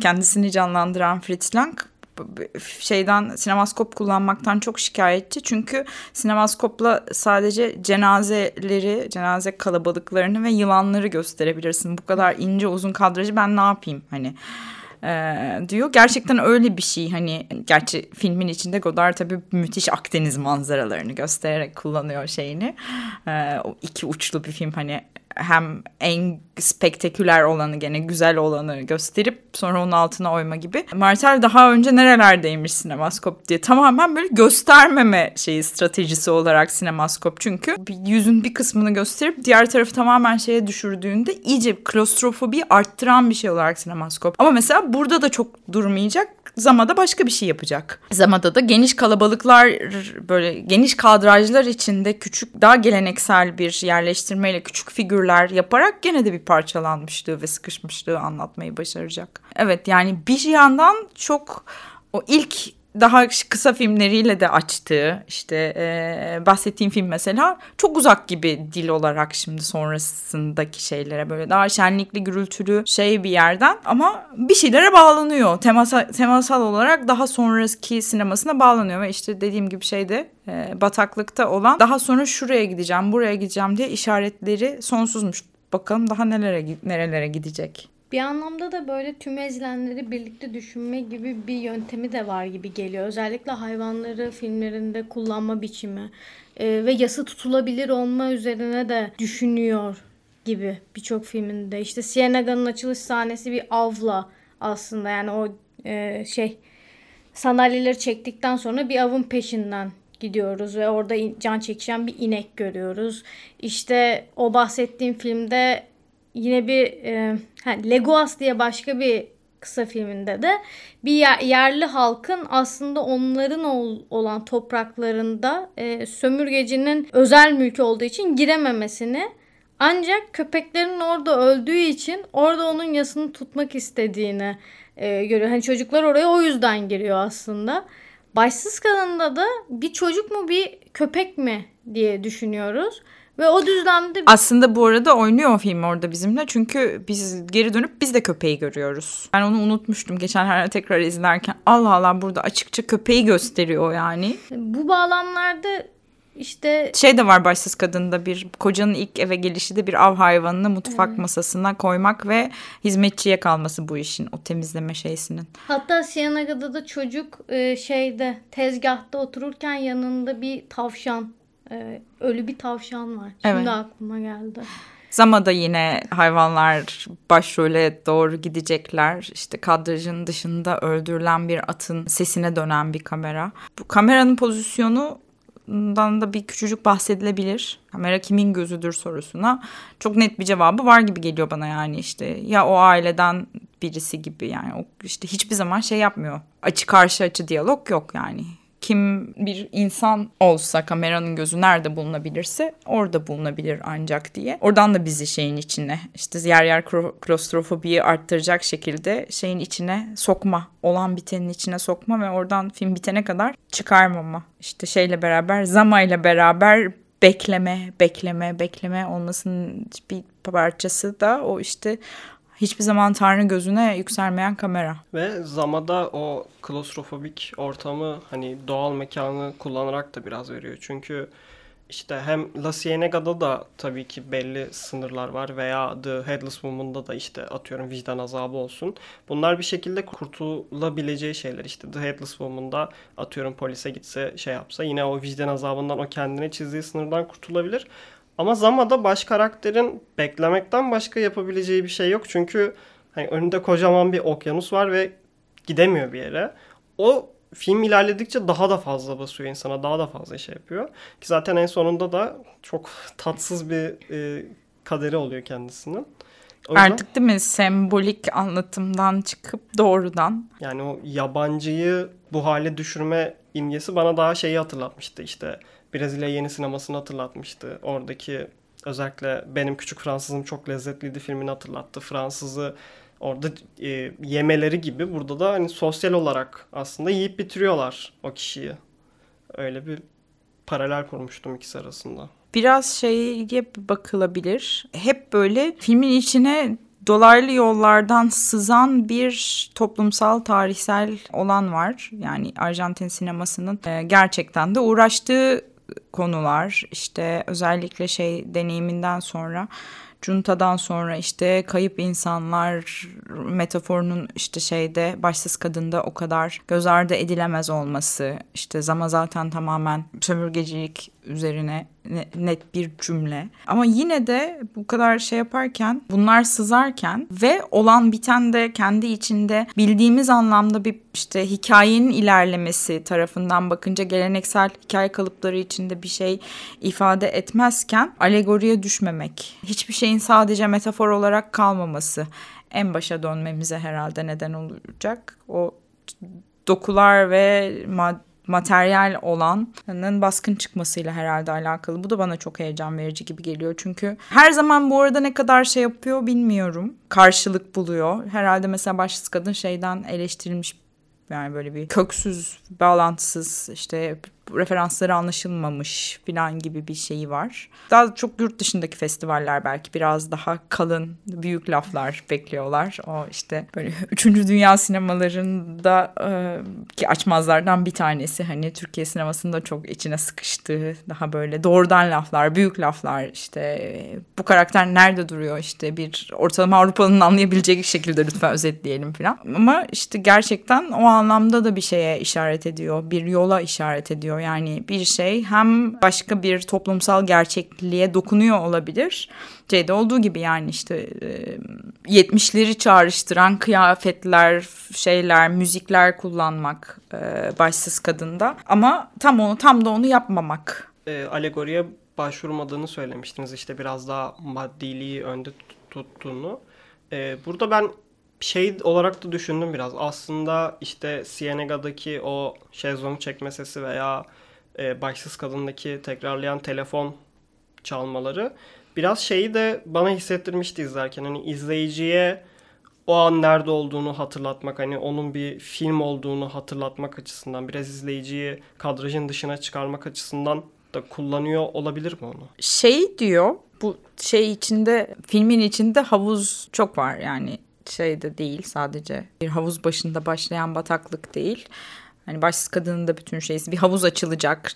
Speaker 2: kendisini canlandıran Fritz Lang şeyden sinemaskop kullanmaktan çok şikayetçi. Çünkü sinemaskopla sadece cenazeleri, cenaze kalabalıklarını ve yılanları gösterebilirsin. Bu kadar ince uzun kadrajı ben ne yapayım hani e, diyor. Gerçekten öyle bir şey hani gerçi filmin içinde Godard tabii müthiş Akdeniz manzaralarını göstererek kullanıyor şeyini. E, o iki uçlu bir film hani hem en spektaküler olanı gene güzel olanı gösterip sonra onun altına oyma gibi. Martel daha önce nerelerdeymiş sinemaskop diye tamamen böyle göstermeme şeyi stratejisi olarak sinemaskop. Çünkü yüzün bir kısmını gösterip diğer tarafı tamamen şeye düşürdüğünde iyice klostrofobi arttıran bir şey olarak sinemaskop. Ama mesela burada da çok durmayacak Zamada başka bir şey yapacak. Zamada da geniş kalabalıklar böyle geniş kadrajlar içinde küçük daha geleneksel bir yerleştirmeyle küçük figürler yaparak gene de bir parçalanmışlığı ve sıkışmışlığı anlatmayı başaracak. Evet yani bir yandan çok o ilk daha kısa filmleriyle de açtığı işte e, bahsettiğim film mesela çok uzak gibi dil olarak şimdi sonrasındaki şeylere böyle daha şenlikli gürültülü şey bir yerden ama bir şeylere bağlanıyor. Temasal, temasal olarak daha sonraki sinemasına bağlanıyor ve işte dediğim gibi şeyde e, bataklıkta olan daha sonra şuraya gideceğim buraya gideceğim diye işaretleri sonsuzmuş. Bakalım daha nelere nerelere gidecek.
Speaker 3: Bir anlamda da böyle tüm ezilenleri birlikte düşünme gibi bir yöntemi de var gibi geliyor. Özellikle hayvanları filmlerinde kullanma biçimi e, ve yası tutulabilir olma üzerine de düşünüyor gibi birçok filminde. İşte Sienaga'nın açılış sahnesi bir avla aslında yani o e, şey sandalyeleri çektikten sonra bir avın peşinden gidiyoruz ve orada can çekişen bir inek görüyoruz. İşte o bahsettiğim filmde yine bir e, ha, Legoas diye başka bir kısa filminde de bir yer, yerli halkın aslında onların ol, olan topraklarında e, sömürgecinin özel mülkü olduğu için girememesini ancak köpeklerin orada öldüğü için orada onun yasını tutmak istediğini e, görüyor. Hani çocuklar oraya o yüzden giriyor aslında. Başsız kadında da bir çocuk mu bir köpek mi diye düşünüyoruz. Ve o düzlemde
Speaker 2: Aslında bu arada oynuyor o film orada bizimle. Çünkü biz geri dönüp biz de köpeği görüyoruz. Ben onu unutmuştum geçenlerde tekrar izlerken. Allah Allah burada açıkça köpeği gösteriyor yani.
Speaker 3: bu bağlamlarda işte
Speaker 2: Şey de var başsız kadında bir kocanın ilk eve gelişi de bir av hayvanını mutfak masasına koymak ve hizmetçiye kalması bu işin o temizleme şeysinin.
Speaker 3: hatta Sienaga'da da çocuk e, şeyde tezgahta otururken yanında bir tavşan e, ölü bir tavşan var. Şimdi
Speaker 2: Evet.
Speaker 3: aklıma geldi.
Speaker 2: Zama'da yine hayvanlar başrole doğru gidecekler. İşte kadrajın dışında öldürülen bir atın sesine dönen bir kamera. Bu kameranın pozisyonundan da bir küçücük bahsedilebilir. Kamera kimin gözüdür sorusuna çok net bir cevabı var gibi geliyor bana yani işte ya o aileden birisi gibi yani o işte hiçbir zaman şey yapmıyor. Açı karşı açı diyalog yok yani kim bir insan olsa kameranın gözü nerede bulunabilirse orada bulunabilir ancak diye. Oradan da bizi şeyin içine işte yer yer klostrofobiyi arttıracak şekilde şeyin içine sokma. Olan bitenin içine sokma ve oradan film bitene kadar çıkarmama. İşte şeyle beraber Zama ile beraber bekleme, bekleme, bekleme olmasının bir parçası da o işte hiçbir zaman Tanrı gözüne yükselmeyen kamera.
Speaker 1: Ve Zama'da o klostrofobik ortamı hani doğal mekanı kullanarak da biraz veriyor. Çünkü işte hem La Cienega'da da tabii ki belli sınırlar var veya The Headless Woman'da da işte atıyorum vicdan azabı olsun. Bunlar bir şekilde kurtulabileceği şeyler işte The Headless Woman'da atıyorum polise gitse şey yapsa yine o vicdan azabından o kendine çizdiği sınırdan kurtulabilir. Ama Zama'da baş karakterin beklemekten başka yapabileceği bir şey yok. Çünkü hani önünde kocaman bir okyanus var ve gidemiyor bir yere. O film ilerledikçe daha da fazla basıyor insana. Daha da fazla şey yapıyor. Ki zaten en sonunda da çok tatsız bir e, kaderi oluyor kendisinin. O yüzden
Speaker 2: Artık değil mi sembolik anlatımdan çıkıp doğrudan
Speaker 1: yani o yabancıyı bu hale düşürme imgesi bana daha şeyi hatırlatmıştı. İşte Brezilya yeni sinemasını hatırlatmıştı. Oradaki özellikle Benim Küçük Fransızım çok lezzetliydi filmini hatırlattı. Fransızı orada e, yemeleri gibi burada da hani sosyal olarak aslında yiyip bitiriyorlar o kişiyi. Öyle bir paralel kurmuştum ikisi arasında.
Speaker 2: biraz şeye bakılabilir. Hep böyle filmin içine dolaylı yollardan sızan bir toplumsal tarihsel olan var. Yani Arjantin sinemasının e, gerçekten de uğraştığı konular işte özellikle şey deneyiminden sonra Cunta'dan sonra işte kayıp insanlar metaforunun işte şeyde başsız kadında o kadar göz ardı edilemez olması işte zama zaten tamamen sömürgecilik üzerine ne- net bir cümle. Ama yine de bu kadar şey yaparken bunlar sızarken ve olan biten de kendi içinde bildiğimiz anlamda bir işte hikayenin ilerlemesi tarafından bakınca geleneksel hikaye kalıpları içinde bir şey ifade etmezken alegoriye düşmemek, hiçbir şeyin sadece metafor olarak kalmaması en başa dönmemize herhalde neden olacak. O dokular ve mad- materyal olanın baskın çıkmasıyla herhalde alakalı. Bu da bana çok heyecan verici gibi geliyor. Çünkü her zaman bu arada ne kadar şey yapıyor bilmiyorum. Karşılık buluyor. Herhalde mesela başsız kadın şeyden eleştirilmiş yani böyle bir köksüz, bağlantısız işte referansları anlaşılmamış falan gibi bir şeyi var. Daha çok yurt dışındaki festivaller belki biraz daha kalın, büyük laflar bekliyorlar. O işte böyle 3. Dünya sinemalarında e, ki açmazlardan bir tanesi hani Türkiye sinemasında çok içine sıkıştığı daha böyle doğrudan laflar, büyük laflar işte bu karakter nerede duruyor işte bir ortalama Avrupa'nın anlayabileceği şekilde lütfen özetleyelim falan. Ama işte gerçekten o anlamda da bir şeye işaret ediyor, bir yola işaret ediyor. Yani bir şey hem başka bir toplumsal gerçekliğe dokunuyor olabilir. Şeyde olduğu gibi yani işte e, 70'leri çağrıştıran kıyafetler, şeyler, müzikler kullanmak başsız kadında. Ama tam onu tam da onu yapmamak.
Speaker 1: E, alegoriye başvurmadığını söylemiştiniz. İşte biraz daha maddiliği önde tut- tuttuğunu. E, burada ben şey olarak da düşündüm biraz. Aslında işte Cienega'daki o şezlong çekme sesi veya e, başsız kadındaki tekrarlayan telefon çalmaları biraz şeyi de bana hissettirmişti izlerken. Hani izleyiciye o an nerede olduğunu hatırlatmak hani onun bir film olduğunu hatırlatmak açısından biraz izleyiciyi kadrajın dışına çıkarmak açısından da kullanıyor olabilir mi onu?
Speaker 2: Şey diyor bu şey içinde filmin içinde havuz çok var yani şeyde değil sadece bir havuz başında başlayan bataklık değil. Hani başsız kadının da bütün şeysi bir havuz açılacak.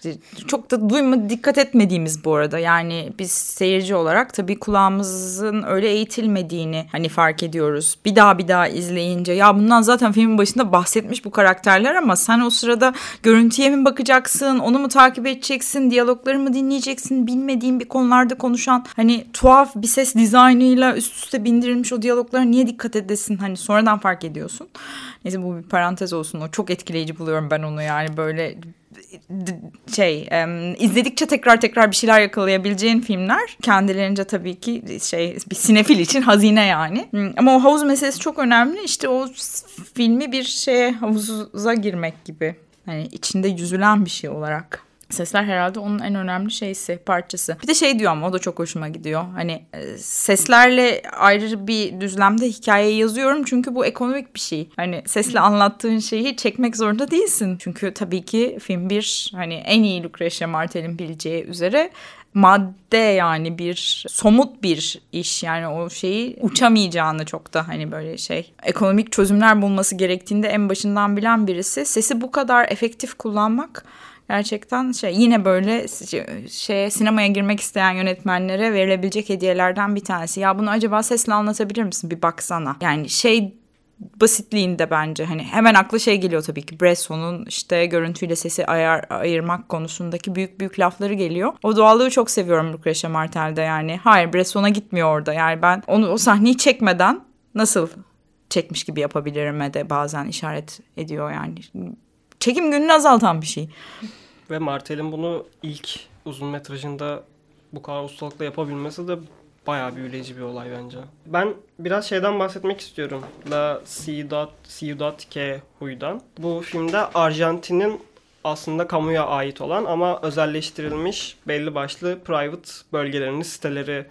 Speaker 2: Çok da duyma dikkat etmediğimiz bu arada. Yani biz seyirci olarak tabii kulağımızın öyle eğitilmediğini hani fark ediyoruz. Bir daha bir daha izleyince ya bundan zaten filmin başında bahsetmiş bu karakterler ama sen o sırada görüntüye mi bakacaksın, onu mu takip edeceksin, diyalogları mı dinleyeceksin, bilmediğin bir konularda konuşan hani tuhaf bir ses dizaynıyla üst üste bindirilmiş o diyaloglara niye dikkat edesin? Hani sonradan fark ediyorsun. Neyse bu bir parantez olsun. O çok etkileyici buluyorum ben onu yani böyle şey izledikçe tekrar tekrar bir şeyler yakalayabileceğin filmler kendilerince tabii ki şey bir sinefil için hazine yani. Ama o havuz meselesi çok önemli. İşte o filmi bir şeye havuza girmek gibi. Hani içinde yüzülen bir şey olarak. Sesler herhalde onun en önemli şeysi, parçası. Bir de şey diyor ama o da çok hoşuma gidiyor. Hani e, seslerle ayrı bir düzlemde hikayeyi yazıyorum çünkü bu ekonomik bir şey. Hani sesle anlattığın şeyi çekmek zorunda değilsin. Çünkü tabii ki film bir hani en iyi Lucretia Martel'in bileceği üzere madde yani bir somut bir iş yani o şeyi uçamayacağını çok da hani böyle şey ekonomik çözümler bulması gerektiğinde en başından bilen birisi sesi bu kadar efektif kullanmak gerçekten şey yine böyle şey sinemaya girmek isteyen yönetmenlere verilebilecek hediyelerden bir tanesi. Ya bunu acaba sesle anlatabilir misin? Bir baksana. Yani şey basitliğinde bence hani hemen aklı şey geliyor tabii ki Bresson'un işte görüntüyle sesi ayar, ayırmak konusundaki büyük büyük lafları geliyor. O doğallığı çok seviyorum Lucretia Martel'de yani. Hayır Bresson'a gitmiyor orada yani ben onu o sahneyi çekmeden nasıl çekmiş gibi yapabilirim de bazen işaret ediyor yani. Çekim gününü azaltan bir şey.
Speaker 1: Ve Martel'in bunu ilk uzun metrajında bu kadar ustalıkla yapabilmesi de bayağı büyüleyici bir olay bence. Ben biraz şeyden bahsetmek istiyorum. La Ciudad, Ciudad que Huy'dan. Bu filmde Arjantin'in aslında kamuya ait olan ama özelleştirilmiş belli başlı private bölgelerini, siteleri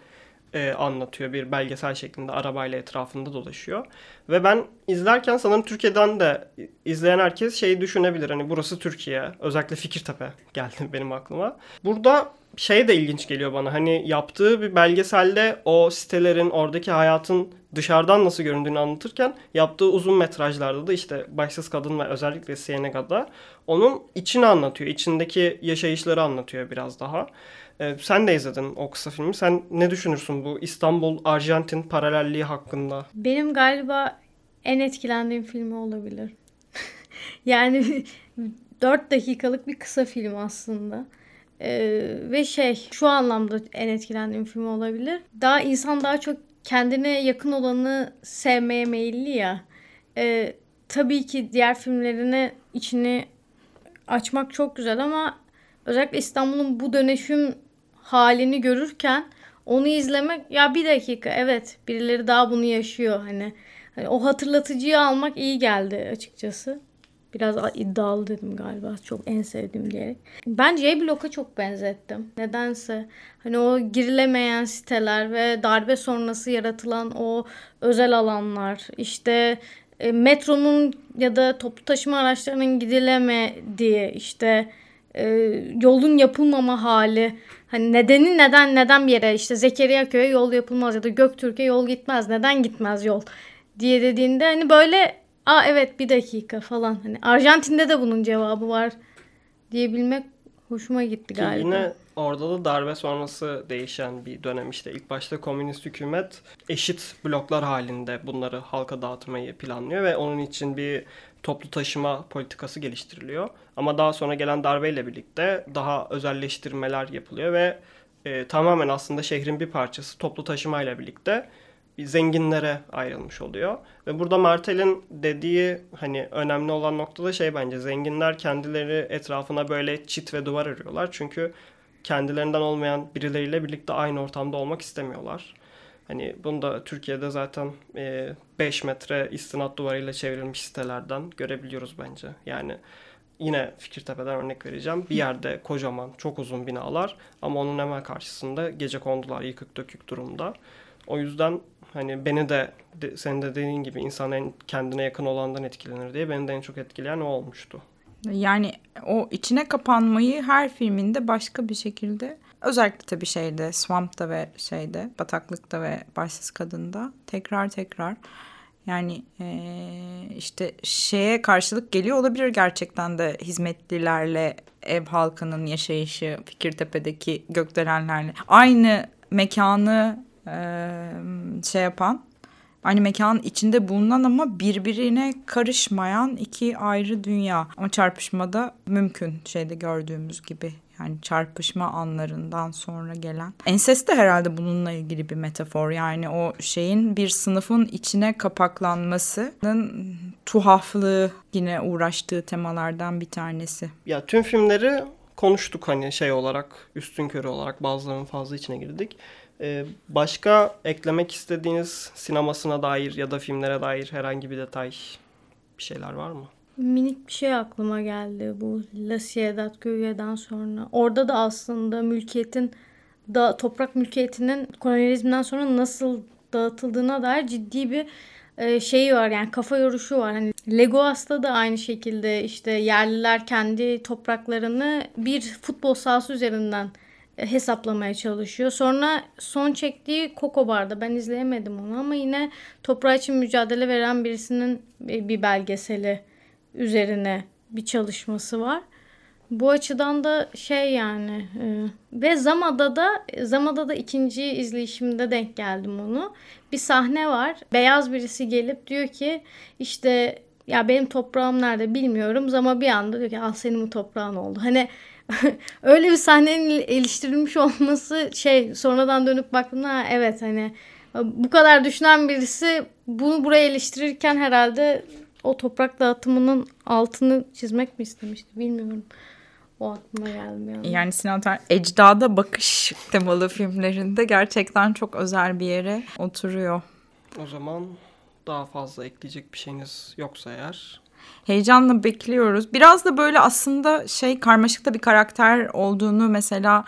Speaker 1: e, anlatıyor. Bir belgesel şeklinde arabayla etrafında dolaşıyor. Ve ben izlerken sanırım Türkiye'den de izleyen herkes şeyi düşünebilir. Hani burası Türkiye. Özellikle Fikirtepe geldi benim aklıma. Burada şey de ilginç geliyor bana. Hani yaptığı bir belgeselde o sitelerin, oradaki hayatın dışarıdan nasıl göründüğünü anlatırken yaptığı uzun metrajlarda da işte Başsız Kadın ve özellikle Sienega'da onun içini anlatıyor. İçindeki yaşayışları anlatıyor biraz daha. Ee, sen de izledin o kısa filmi. Sen ne düşünürsün bu İstanbul-Arjantin paralelliği hakkında?
Speaker 3: Benim galiba en etkilendiğim filmi olabilir. yani 4 dakikalık bir kısa film aslında. Ee, ve şey şu anlamda en etkilendiğim film olabilir. Daha insan daha çok kendine yakın olanı sevmeye meyilli ya. Ee, tabii ki diğer filmlerine içini açmak çok güzel ama özellikle İstanbul'un bu dönüşüm halini görürken onu izlemek ya bir dakika evet birileri daha bunu yaşıyor hani, hani o hatırlatıcıyı almak iyi geldi açıkçası. Biraz iddialı dedim galiba. Çok en sevdiğim diyerek. Ben J-Block'a çok benzettim. Nedense. Hani o girilemeyen siteler ve darbe sonrası yaratılan o özel alanlar. işte e, metronun ya da toplu taşıma araçlarının gidilemediği işte e, yolun yapılmama hali. Hani nedeni neden neden bir yere işte Zekeriya köye yol yapılmaz ya da Göktürk'e yol gitmez. Neden gitmez yol diye dediğinde hani böyle aa evet bir dakika falan. Hani Arjantin'de de bunun cevabı var diyebilmek hoşuma gitti galiba.
Speaker 1: Yine orada da darbe sonrası değişen bir dönem işte. ilk başta komünist hükümet eşit bloklar halinde bunları halka dağıtmayı planlıyor ve onun için bir toplu taşıma politikası geliştiriliyor. Ama daha sonra gelen darbeyle birlikte daha özelleştirmeler yapılıyor ve e, tamamen aslında şehrin bir parçası toplu taşımayla birlikte zenginlere ayrılmış oluyor. Ve burada Martel'in dediği hani önemli olan nokta da şey bence zenginler kendileri etrafına böyle çit ve duvar arıyorlar. Çünkü kendilerinden olmayan birileriyle birlikte aynı ortamda olmak istemiyorlar. Hani bunu da Türkiye'de zaten 5 e, metre istinat duvarıyla çevrilmiş sitelerden görebiliyoruz bence. Yani yine Fikirtepe'den örnek vereceğim. Bir yerde kocaman, çok uzun binalar ama onun hemen karşısında gece kondular yıkık dökük durumda. O yüzden Hani beni de, de senin de dediğin gibi insan en kendine yakın olandan etkilenir diye beni de en çok etkileyen o olmuştu.
Speaker 2: Yani o içine kapanmayı her filminde başka bir şekilde özellikle tabii şeyde Swamp'ta ve şeyde Bataklık'ta ve Başsız Kadın'da tekrar tekrar yani ee, işte şeye karşılık geliyor olabilir gerçekten de hizmetlilerle ev halkının yaşayışı Fikirtepe'deki gökdelenlerle aynı mekanı ee, şey yapan aynı mekanın içinde bulunan ama birbirine karışmayan iki ayrı dünya. Ama çarpışmada mümkün şeyde gördüğümüz gibi. Yani çarpışma anlarından sonra gelen. Ensest de herhalde bununla ilgili bir metafor. Yani o şeyin bir sınıfın içine kapaklanmasının tuhaflığı yine uğraştığı temalardan bir tanesi.
Speaker 1: Ya tüm filmleri konuştuk hani şey olarak üstün körü olarak bazılarının fazla içine girdik. Ee, başka eklemek istediğiniz sinemasına dair ya da filmlere dair herhangi bir detay bir şeyler var mı?
Speaker 3: Minik bir şey aklıma geldi bu La Ciudad Göyye'den sonra. Orada da aslında mülkiyetin da toprak mülkiyetinin kolonyalizmden sonra nasıl dağıtıldığına dair ciddi bir e, şeyi var yani kafa yoruşu var. Hani Legoas'ta da aynı şekilde işte yerliler kendi topraklarını bir futbol sahası üzerinden hesaplamaya çalışıyor. Sonra son çektiği Coco Bar'da ben izleyemedim onu ama yine toprağı için mücadele veren birisinin bir belgeseli üzerine bir çalışması var. Bu açıdan da şey yani e, ve Zama'da da Zama'da da ikinci izleyişimde denk geldim onu. Bir sahne var. Beyaz birisi gelip diyor ki işte ya benim toprağım nerede bilmiyorum. Zama bir anda diyor ki al senin bu toprağın oldu. Hani öyle bir sahnenin eleştirilmiş olması şey sonradan dönüp baktığımda evet hani bu kadar düşünen birisi bunu buraya eleştirirken herhalde o toprak dağıtımının altını çizmek mi istemişti bilmiyorum. O aklıma geldi yani.
Speaker 2: Yani Sinan Ter Ecdada Bakış temalı filmlerinde gerçekten çok özel bir yere oturuyor.
Speaker 1: O zaman daha fazla ekleyecek bir şeyiniz yoksa eğer
Speaker 2: heyecanla bekliyoruz. Biraz da böyle aslında şey karmaşıkta bir karakter olduğunu mesela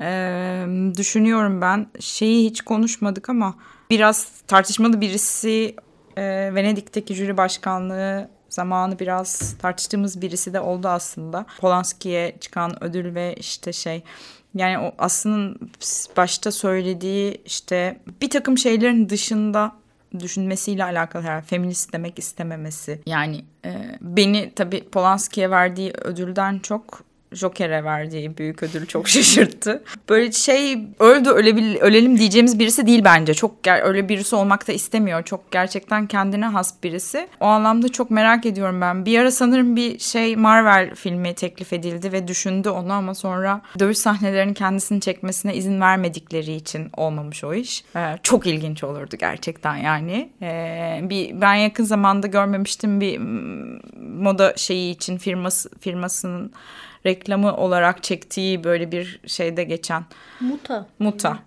Speaker 2: e, düşünüyorum ben. Şeyi hiç konuşmadık ama biraz tartışmalı birisi e, Venedik'teki jüri başkanlığı zamanı biraz tartıştığımız birisi de oldu aslında. Polanski'ye çıkan ödül ve işte şey yani o aslında başta söylediği işte bir takım şeylerin dışında düşünmesiyle alakalı herhalde feminist demek istememesi. Yani e, beni tabii Polanski'ye verdiği ödülden çok Joker'e verdiği büyük ödül çok şaşırttı. Böyle şey öldü ölebil, ölelim diyeceğimiz birisi değil bence. Çok öyle birisi olmak da istemiyor. Çok gerçekten kendine has birisi. O anlamda çok merak ediyorum ben. Bir ara sanırım bir şey Marvel filmi teklif edildi ve düşündü onu ama sonra dövüş sahnelerini kendisini çekmesine izin vermedikleri için olmamış o iş. Ee, çok ilginç olurdu gerçekten yani. Ee, bir ben yakın zamanda görmemiştim bir moda şeyi için firması firmasının reklamı olarak çektiği böyle bir şeyde geçen.
Speaker 3: Muta.
Speaker 2: Muta.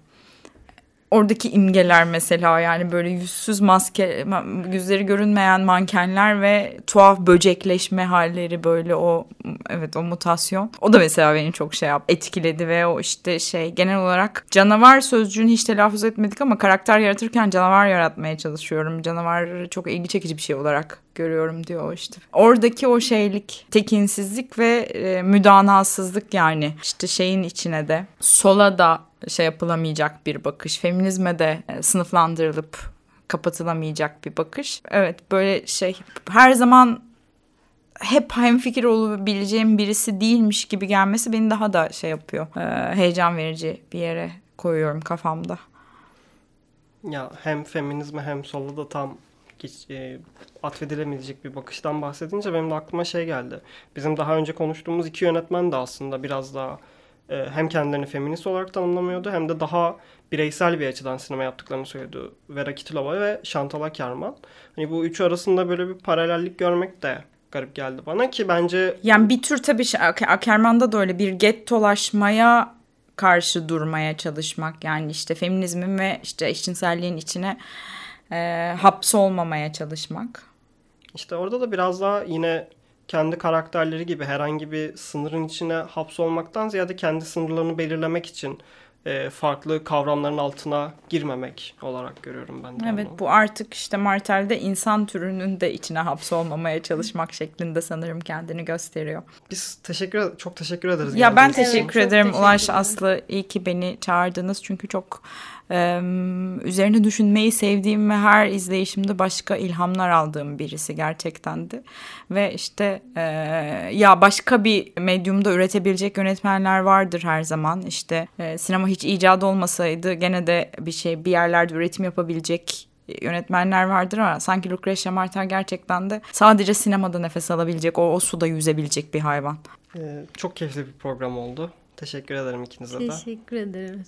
Speaker 2: Oradaki imgeler mesela yani böyle yüzsüz maske, yüzleri görünmeyen mankenler ve tuhaf böcekleşme halleri böyle o evet o mutasyon. O da mesela beni çok şey yap etkiledi ve o işte şey genel olarak canavar sözcüğünü hiç telaffuz etmedik ama karakter yaratırken canavar yaratmaya çalışıyorum. Canavar çok ilgi çekici bir şey olarak görüyorum diyor işte. Oradaki o şeylik, tekinsizlik ve e, müdanasızlık yani işte şeyin içine de sola da şey yapılamayacak bir bakış. Feminizme de e, sınıflandırılıp kapatılamayacak bir bakış. Evet böyle şey her zaman hep hemfikir olabileceğim birisi değilmiş gibi gelmesi beni daha da şey yapıyor. E, heyecan verici bir yere koyuyorum kafamda.
Speaker 1: Ya hem feminizme hem sola da tam e, atfedilemeyecek bir bakıştan bahsedince benim de aklıma şey geldi. Bizim daha önce konuştuğumuz iki yönetmen de aslında biraz daha hem kendilerini feminist olarak tanımlamıyordu hem de daha bireysel bir açıdan sinema yaptıklarını söylüyordu. Vera Kitilova ve Chantal Akerman. Hani bu üçü arasında böyle bir paralellik görmek de garip geldi bana ki bence...
Speaker 2: Yani bir tür tabii şey, Akerman'da da öyle bir gettolaşmaya karşı durmaya çalışmak. Yani işte feminizmin ve işte eşcinselliğin içine e, hapsolmamaya çalışmak.
Speaker 1: İşte orada da biraz daha yine kendi karakterleri gibi herhangi bir sınırın içine hapsolmaktan ziyade kendi sınırlarını belirlemek için e, farklı kavramların altına girmemek olarak görüyorum ben de
Speaker 2: Evet
Speaker 1: onu.
Speaker 2: bu artık işte Martel'de insan türünün de içine hapsolmamaya çalışmak şeklinde sanırım kendini gösteriyor.
Speaker 1: Biz teşekkür çok teşekkür ederiz.
Speaker 2: Ya ben
Speaker 1: için.
Speaker 2: teşekkür
Speaker 3: çok
Speaker 2: ederim
Speaker 3: teşekkür
Speaker 2: Ulaş
Speaker 3: ederim.
Speaker 2: Aslı. İyi ki beni çağırdınız çünkü çok e, üzerine düşünmeyi sevdiğim ve her izleyişimde başka ilhamlar aldığım birisi gerçekten de. Ve işte e, ya başka bir medyumda üretebilecek yönetmenler vardır her zaman. İşte e, sinema hiç icat olmasaydı gene de bir şey bir yerlerde üretim yapabilecek yönetmenler vardır ama sanki Lucretia Martel gerçekten de sadece sinemada nefes alabilecek, o, o suda yüzebilecek bir hayvan.
Speaker 1: Ee, çok keyifli bir program oldu. Teşekkür ederim ikinize de.
Speaker 3: Teşekkür ederiz.